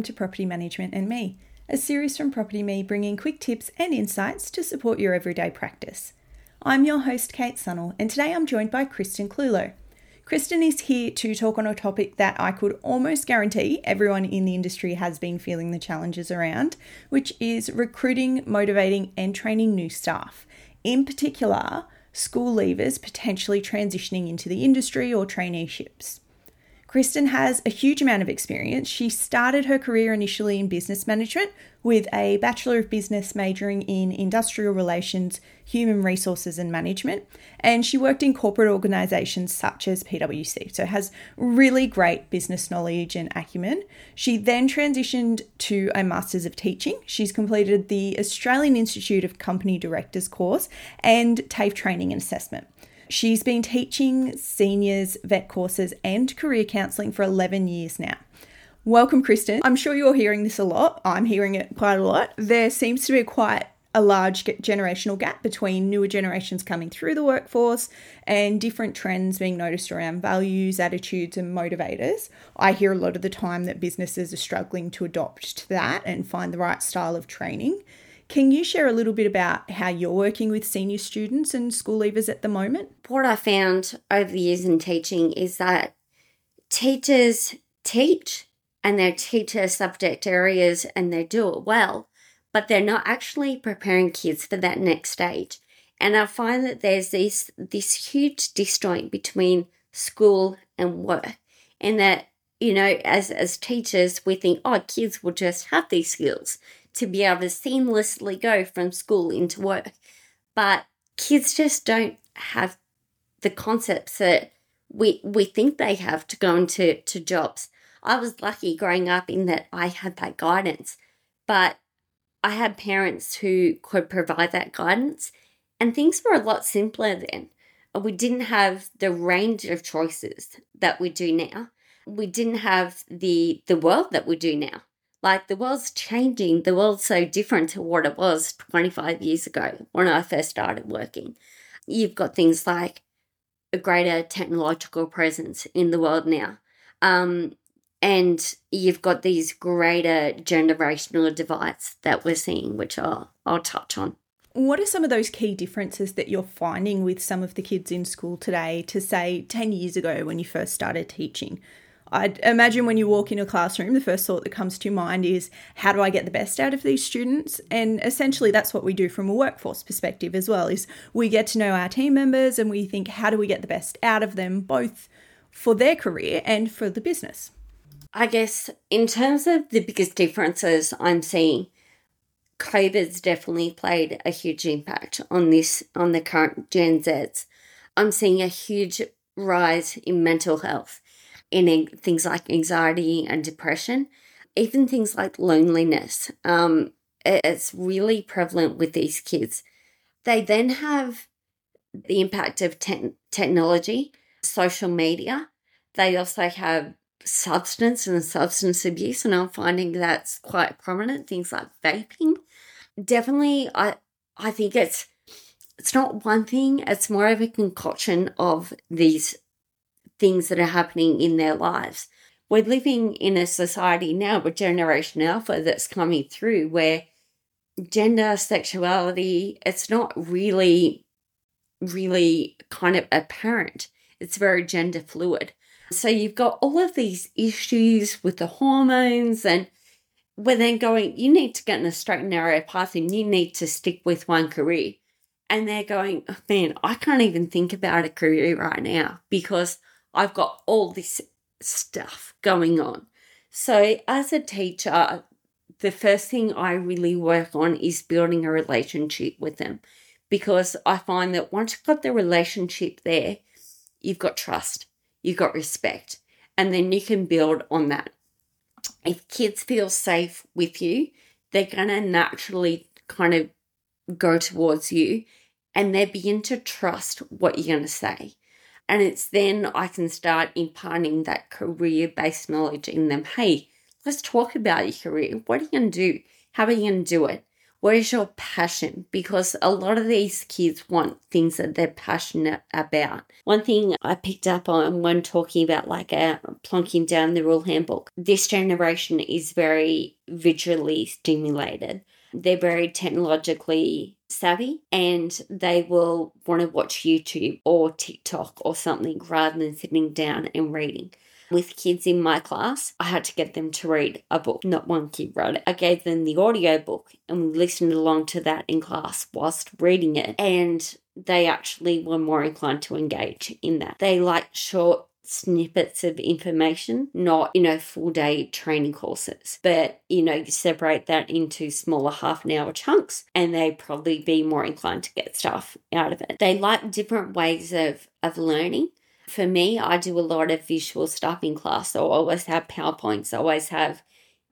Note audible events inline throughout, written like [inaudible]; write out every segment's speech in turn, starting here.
welcome to Property Management and Me, a series from PropertyMe bringing quick tips and insights to support your everyday practice. I'm your host, Kate Sunol, and today I'm joined by Kristin Clulow. Kristin is here to talk on a topic that I could almost guarantee everyone in the industry has been feeling the challenges around, which is recruiting, motivating, and training new staff. In particular, school leavers potentially transitioning into the industry or traineeships. Kristin has a huge amount of experience. She started her career initially in business management with a Bachelor of Business majoring in industrial relations, human resources, and management. And she worked in corporate organisations such as PwC, so has really great business knowledge and acumen. She then transitioned to a Masters of Teaching. She's completed the Australian Institute of Company Directors course and TAFE training and assessment. She's been teaching seniors vet courses and career counselling for 11 years now. Welcome, Kristin. I'm sure you're hearing this a lot. I'm hearing it quite a lot. There seems to be quite a large generational gap between newer generations coming through the workforce and different trends being noticed around values, attitudes, and motivators. I hear a lot of the time that businesses are struggling to adopt to that and find the right style of training. Can you share a little bit about how you're working with senior students and school leavers at the moment? What I found over the years in teaching is that teachers teach and they teach their subject areas and they do it well, but they're not actually preparing kids for that next stage. And I find that there's this this huge disjoint between school and work, and that you know, as as teachers, we think, oh, kids will just have these skills to be able to seamlessly go from school into work. But kids just don't have the concepts that we we think they have to go into to jobs. I was lucky growing up in that I had that guidance, but I had parents who could provide that guidance, and things were a lot simpler then. We didn't have the range of choices that we do now. We didn't have the the world that we do now. Like the world's changing. The world's so different to what it was 25 years ago when I first started working. You've got things like a greater technological presence in the world now. Um, and you've got these greater generational divides that we're seeing, which I'll, I'll touch on. What are some of those key differences that you're finding with some of the kids in school today to say 10 years ago when you first started teaching? I'd imagine when you walk in a classroom, the first thought that comes to mind is how do I get the best out of these students? And essentially that's what we do from a workforce perspective as well is we get to know our team members and we think how do we get the best out of them both for their career and for the business. I guess in terms of the biggest differences I'm seeing, COVID's definitely played a huge impact on this on the current Gen Zs. I'm seeing a huge rise in mental health in things like anxiety and depression, even things like loneliness. Um, it's really prevalent with these kids. They then have the impact of te- technology, social media. They also have substance and substance abuse, and I'm finding that's quite prominent. Things like vaping. Definitely, I I think it's it's not one thing. It's more of a concoction of these things that are happening in their lives. We're living in a society now with Generation Alpha that's coming through where gender, sexuality, it's not really, really kind of apparent. It's very gender fluid. So you've got all of these issues with the hormones, and we're then going, you need to get in a straight and narrow path and you need to stick with one career. And they're going, oh, man, I can't even think about a career right now because I've got all this stuff going on. So, as a teacher, the first thing I really work on is building a relationship with them because I find that once you've got the relationship there, you've got trust, you've got respect, and then you can build on that. If kids feel safe with you, they're going to naturally kind of go towards you and they begin to trust what you're going to say. And it's then I can start imparting that career based knowledge in them. Hey, let's talk about your career. What are you going to do? How are you going to do it? What is your passion? Because a lot of these kids want things that they're passionate about. One thing I picked up on when talking about like a uh, plonking down the rule handbook, this generation is very visually stimulated. They're very technologically savvy and they will want to watch YouTube or TikTok or something rather than sitting down and reading. With kids in my class, I had to get them to read a book. Not one kid read it. I gave them the audio book and we listened along to that in class whilst reading it. And they actually were more inclined to engage in that. They like short snippets of information, not, you know, full day training courses. But, you know, you separate that into smaller half an hour chunks and they probably be more inclined to get stuff out of it. They like different ways of, of learning. For me, I do a lot of visual stuff in class. So I always have PowerPoints, I always have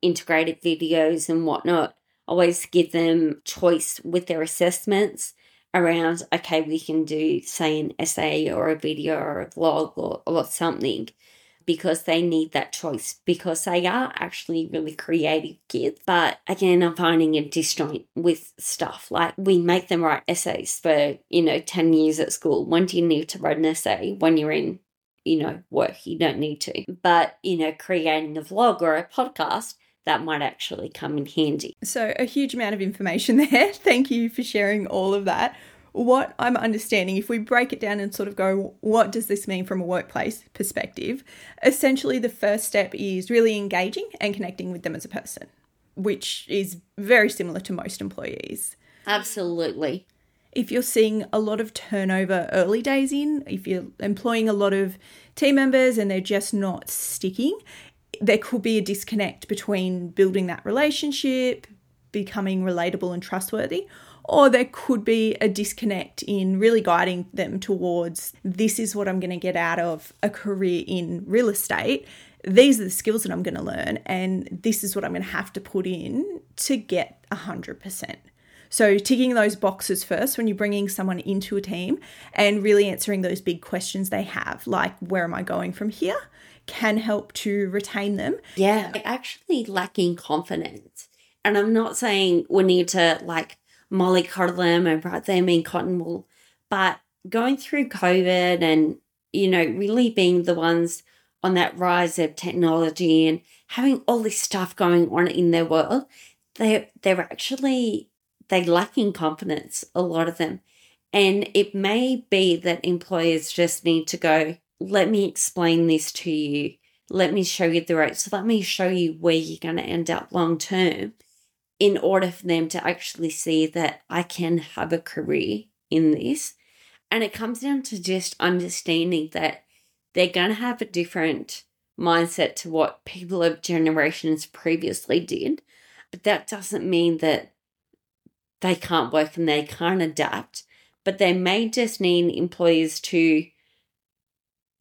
integrated videos and whatnot. Always give them choice with their assessments around okay we can do say an essay or a video or a vlog or, or something because they need that choice because they are actually really creative kids. But again i'm finding a disjoint with stuff. Like we make them write essays for you know 10 years at school. When do you need to write an essay when you're in you know work? You don't need to. But you know creating a vlog or a podcast that might actually come in handy. So, a huge amount of information [laughs] there. Thank you for sharing all of that. What I'm understanding, if we break it down and sort of go, what does this mean from a workplace perspective? Essentially, the first step is really engaging and connecting with them as a person, which is very similar to most employees. Absolutely. If you're seeing a lot of turnover early days in, if you're employing a lot of team members and they're just not sticking, there could be a disconnect between building that relationship, becoming relatable and trustworthy, or there could be a disconnect in really guiding them towards this is what I'm going to get out of a career in real estate. These are the skills that I'm going to learn, and this is what I'm going to have to put in to get 100%. So, ticking those boxes first when you're bringing someone into a team and really answering those big questions they have, like where am I going from here? Can help to retain them. Yeah, They're actually lacking confidence. And I'm not saying we need to like mollycoddle them and write them in cotton wool, but going through COVID and, you know, really being the ones on that rise of technology and having all this stuff going on in their world, they they're actually they lacking confidence, a lot of them. And it may be that employers just need to go, let me explain this to you. Let me show you the ropes. Let me show you where you're going to end up long term in order for them to actually see that I can have a career in this. And it comes down to just understanding that they're going to have a different mindset to what people of generations previously did. But that doesn't mean that they can't work and they can't adapt. But they may just need employers to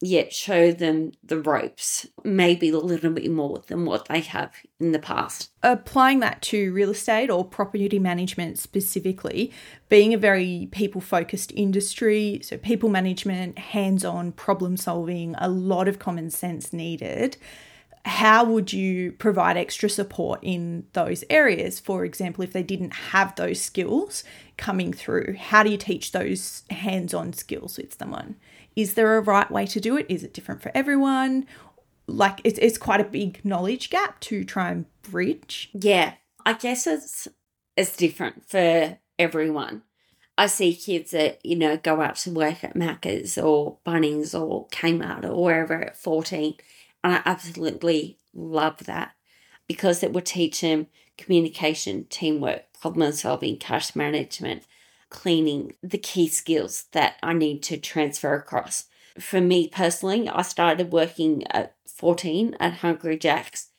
yet show them the ropes maybe a little bit more than what they have in the past. Applying that to real estate or property management specifically, being a very people focused industry, so people management, hands on, problem solving, a lot of common sense needed. How would you provide extra support in those areas? For example, if they didn't have those skills coming through, how do you teach those hands on skills with someone? Is there a right way to do it? Is it different for everyone? Like it's it's quite a big knowledge gap to try and bridge. Yeah, I guess it's it's different for everyone. I see kids that, you know, go out to work at Macca's or Bunnings or Kmart or wherever at 14. And I absolutely love that because it will teach them communication, teamwork, problem solving, cash management, cleaning the key skills that I need to transfer across. For me personally, I started working at 14 at Hungry Jack's,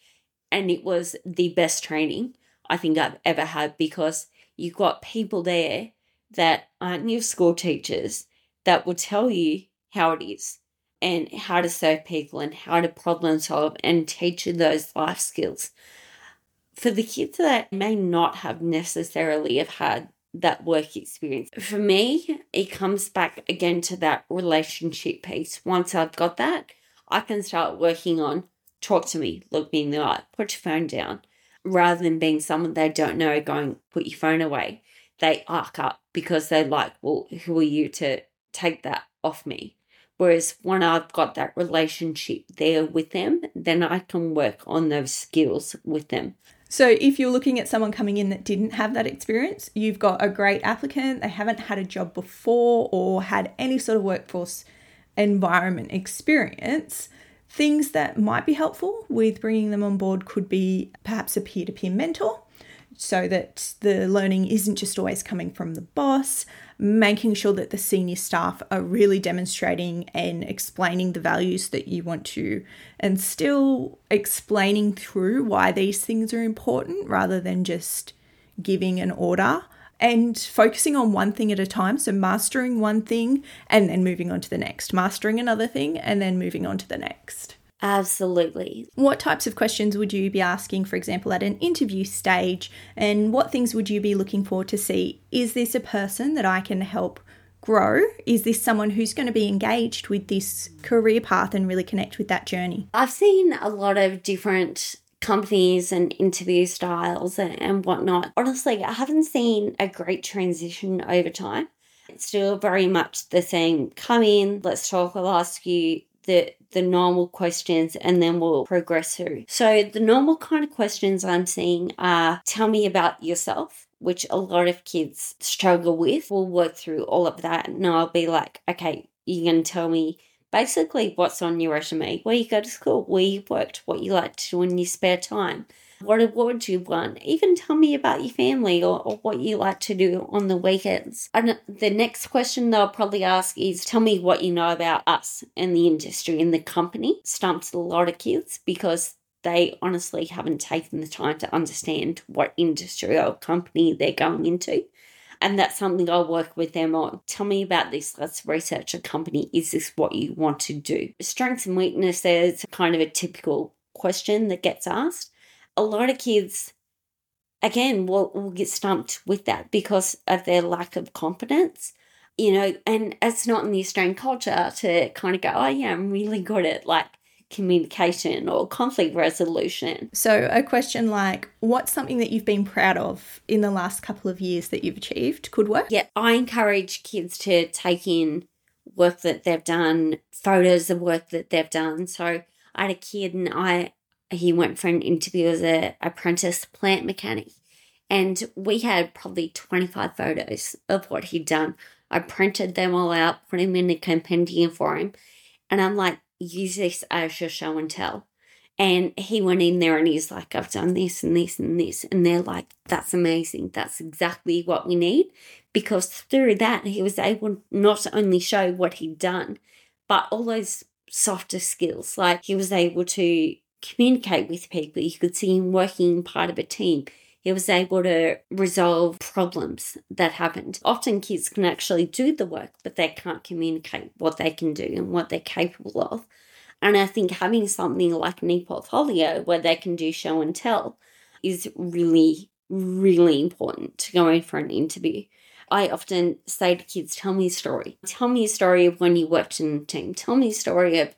and it was the best training I think I've ever had because you've got people there that aren't your school teachers that will tell you how it is and how to serve people and how to problem solve and teach you those life skills. For the kids that may not have necessarily have had that work experience. For me, it comes back again to that relationship piece. Once I've got that, I can start working on talk to me, look me in the eye, put your phone down, rather than being someone they don't know going, put your phone away, they arc up because they're like, well, who are you to take that off me? Whereas when I've got that relationship there with them, then I can work on those skills with them. So, if you're looking at someone coming in that didn't have that experience, you've got a great applicant, they haven't had a job before or had any sort of workforce environment experience, things that might be helpful with bringing them on board could be perhaps a peer to peer mentor so that the learning isn't just always coming from the boss, making sure that the senior staff are really demonstrating and explaining the values that you want to and still explaining through why these things are important rather than just giving an order and focusing on one thing at a time. So, mastering one thing and then moving on to the next, mastering another thing and then moving on to the next. Absolutely. What types of questions would you be asking, for example, at an interview stage? And what things would you be looking for to see? Is this a person that I can help grow? Is this someone who's going to be engaged with this career path and really connect with that journey? I've seen a lot of different companies and interview styles and whatnot. Honestly, I haven't seen a great transition over time. It's still very much the same. Come in, let's talk, I'll ask you the the normal questions and then we'll progress through. So the normal kind of questions I'm seeing are tell me about yourself, which a lot of kids struggle with. We'll work through all of that and I'll be like, okay, you're gonna tell me basically what's on your resume, where you go to school, where you worked, what you like to do in your spare time. What awards you won? Even tell me about your family or, or what you like to do on the weekends. And the next question they'll probably ask is tell me what you know about us and the industry and the company. Stumps a lot of kids because they honestly haven't taken the time to understand what industry or company they're going into. And that's something I'll work with them on. Tell me about this. Let's research a company. Is this what you want to do? Strengths and weaknesses, kind of a typical question that gets asked a lot of kids, again, will, will get stumped with that because of their lack of confidence. You know, and it's not in the Australian culture to kind of go, oh, yeah, I'm really good at like communication or conflict resolution. So, a question like, what's something that you've been proud of in the last couple of years that you've achieved could work? Yeah, I encourage kids to take in work that they've done, photos of work that they've done. So, I had a kid and I he went for an interview as an apprentice plant mechanic. And we had probably 25 photos of what he'd done. I printed them all out, put them in a compendium for him. And I'm like, use this as your show and tell. And he went in there and he's like, I've done this and this and this. And they're like, that's amazing. That's exactly what we need. Because through that, he was able not only show what he'd done, but all those softer skills. Like he was able to communicate with people. You could see him working part of a team. He was able to resolve problems that happened. Often kids can actually do the work, but they can't communicate what they can do and what they're capable of. And I think having something like an e-portfolio where they can do show and tell is really, really important to go in for an interview. I often say to kids, tell me a story. Tell me a story of when you worked in a team. Tell me a story of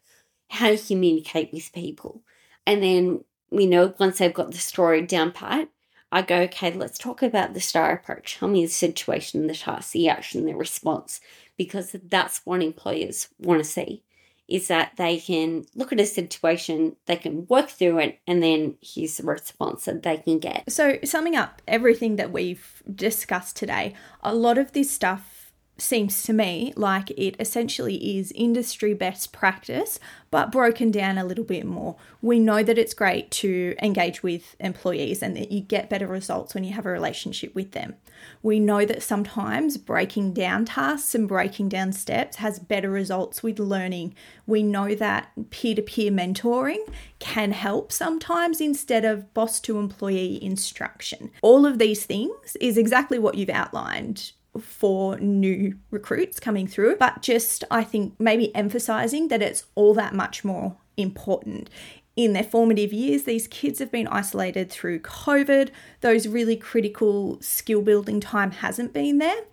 how you communicate with people. And then, you know, once they've got the story down pat, I go, okay, let's talk about the star approach. Tell me the situation, the task, the action, the response, because that's what employers want to see is that they can look at a situation, they can work through it, and then here's the response that they can get. So, summing up everything that we've discussed today, a lot of this stuff seems to me like it essentially is industry best practice, but broken down a little bit more. We know that it's great to engage with employees and that you get better results when you have a relationship with them. We know that sometimes breaking down tasks and breaking down steps has better results with learning. We know that peer to peer mentoring can help sometimes instead of boss to employee instruction. All of these things is exactly what you've outlined for new recruits coming through, but just I think maybe emphasizing that it's all that much more important. In their formative years, these kids have been isolated through COVID. Those really critical skill building time hasn't been there.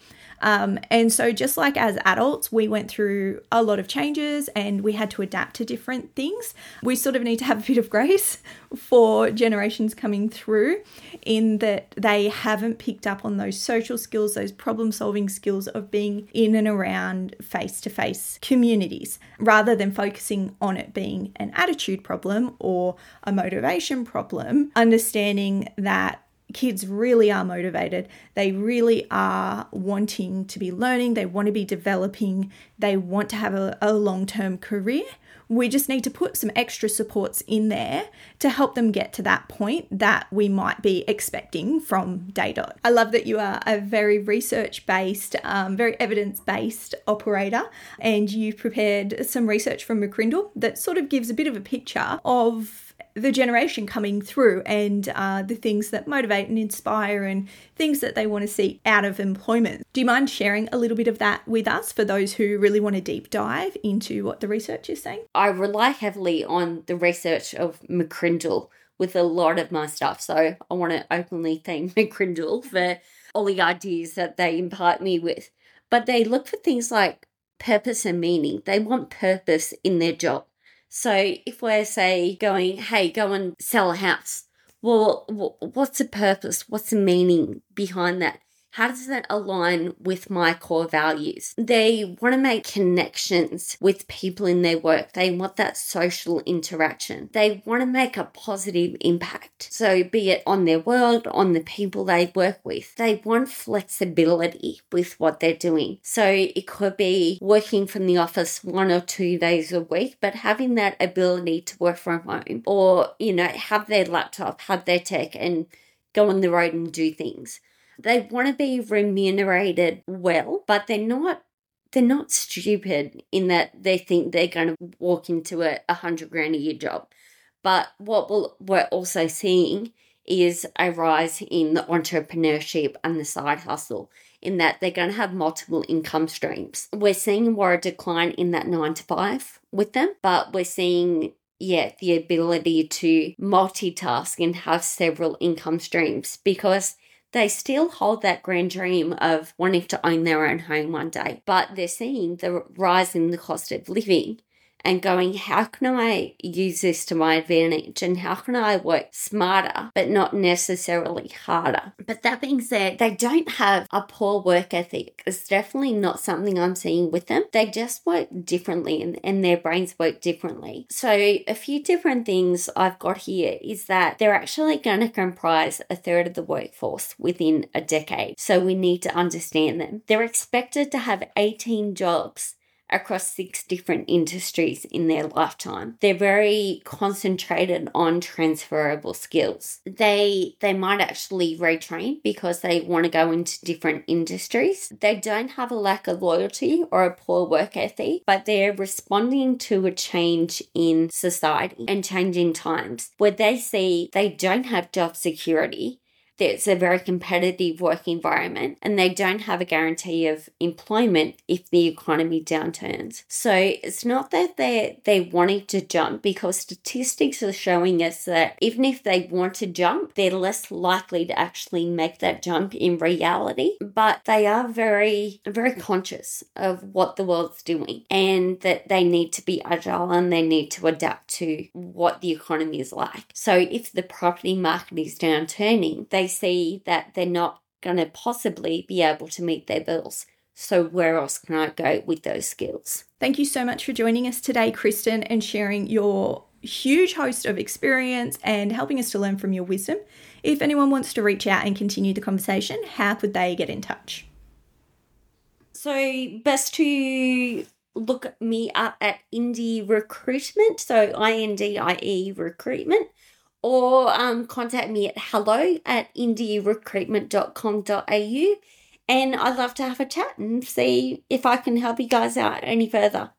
Um, and so, just like as adults, we went through a lot of changes and we had to adapt to different things. We sort of need to have a bit of grace [laughs] for generations coming through in that they haven't picked up on those social skills, those problem solving skills of being in and around face to face communities rather than focusing on it being an attitude problem or a motivation problem, understanding that kids really are motivated. They really are wanting to be learning, they want to be developing, they want to have a, a long term career. We just need to put some extra supports in there to help them get to that point that we might be expecting from day dot. I love that you are a very research based, um, very evidence based operator, and you've prepared some research from McCrindle that sort of gives a bit of a picture of the generation coming through and uh, the things that motivate and inspire and things that they want to see out of employment. Do you mind sharing a little bit of that with us for those who really want to deep dive into what the research is saying? I rely heavily on the research of McCrindle with a lot of my stuff. So I want to openly thank [laughs] McCrindle for all the ideas that they impart me with. But they look for things like purpose and meaning. They want purpose in their job. So if we're, say, going, hey, go and sell a house, well, what's the purpose? What's the meaning behind that? How does that align with my core values? They want to make connections with people in their work. They want that social interaction. They want to make a positive impact. So, be it on their world, on the people they work with, they want flexibility with what they're doing. So, it could be working from the office one or two days a week, but having that ability to work from home or, you know, have their laptop, have their tech, and go on the road and do things. They want to be remunerated well, but they're not they're not stupid in that they think they're going to walk into a, hundred grand a year job. But what we're also seeing is a rise in the entrepreneurship and the side hustle in that they're going to have multiple income streams. We're seeing more a decline in that nine to five with them, but we're seeing yeah, the ability to multitask and have several income streams because they still hold that grand dream of wanting to own their own home one day, but they're seeing the rise in the cost of living and going, how can I use this to my advantage and how can I work smarter but not necessarily harder? But that being said, they don't have a poor work ethic. It's definitely not something I'm seeing with them. They just work differently and, and their brains work differently. So, a few different things I've got here is that they're actually going to comprise a third of the workforce within a decade. So, we need to understand them. They're expected to have 18 jobs across six different industries in their lifetime. They're very concentrated on transferable skills. They they might actually retrain because they want to go into different industries. They don't have a lack of loyalty or a poor work ethic, but they're responding to a change in society and changing times where they see they don't have job security it's a very competitive work environment and they don't have a guarantee of employment if the economy downturns. So it's not that they're they wanting to jump because statistics are showing us that even if they want to jump, they're less likely to actually make that jump in reality. But they are very very conscious of what the world's doing and that they need to be agile and they need to adapt to what the economy is like. So if the property market is downturning, they see that they're not going to possibly be able to meet their bills. So, where else can I go with those skills? Thank you so much for joining us today, Kristin, and sharing your huge host of experience and helping us to learn from your wisdom. If anyone wants to reach out and continue the conversation, how could they get in touch? So, best to look me up at Indie Recruitment. So, I N D I E Recruitment or um, contact me at hello at indierecruitment.com.au and I'd love to have a chat and see if I can help you guys out any further.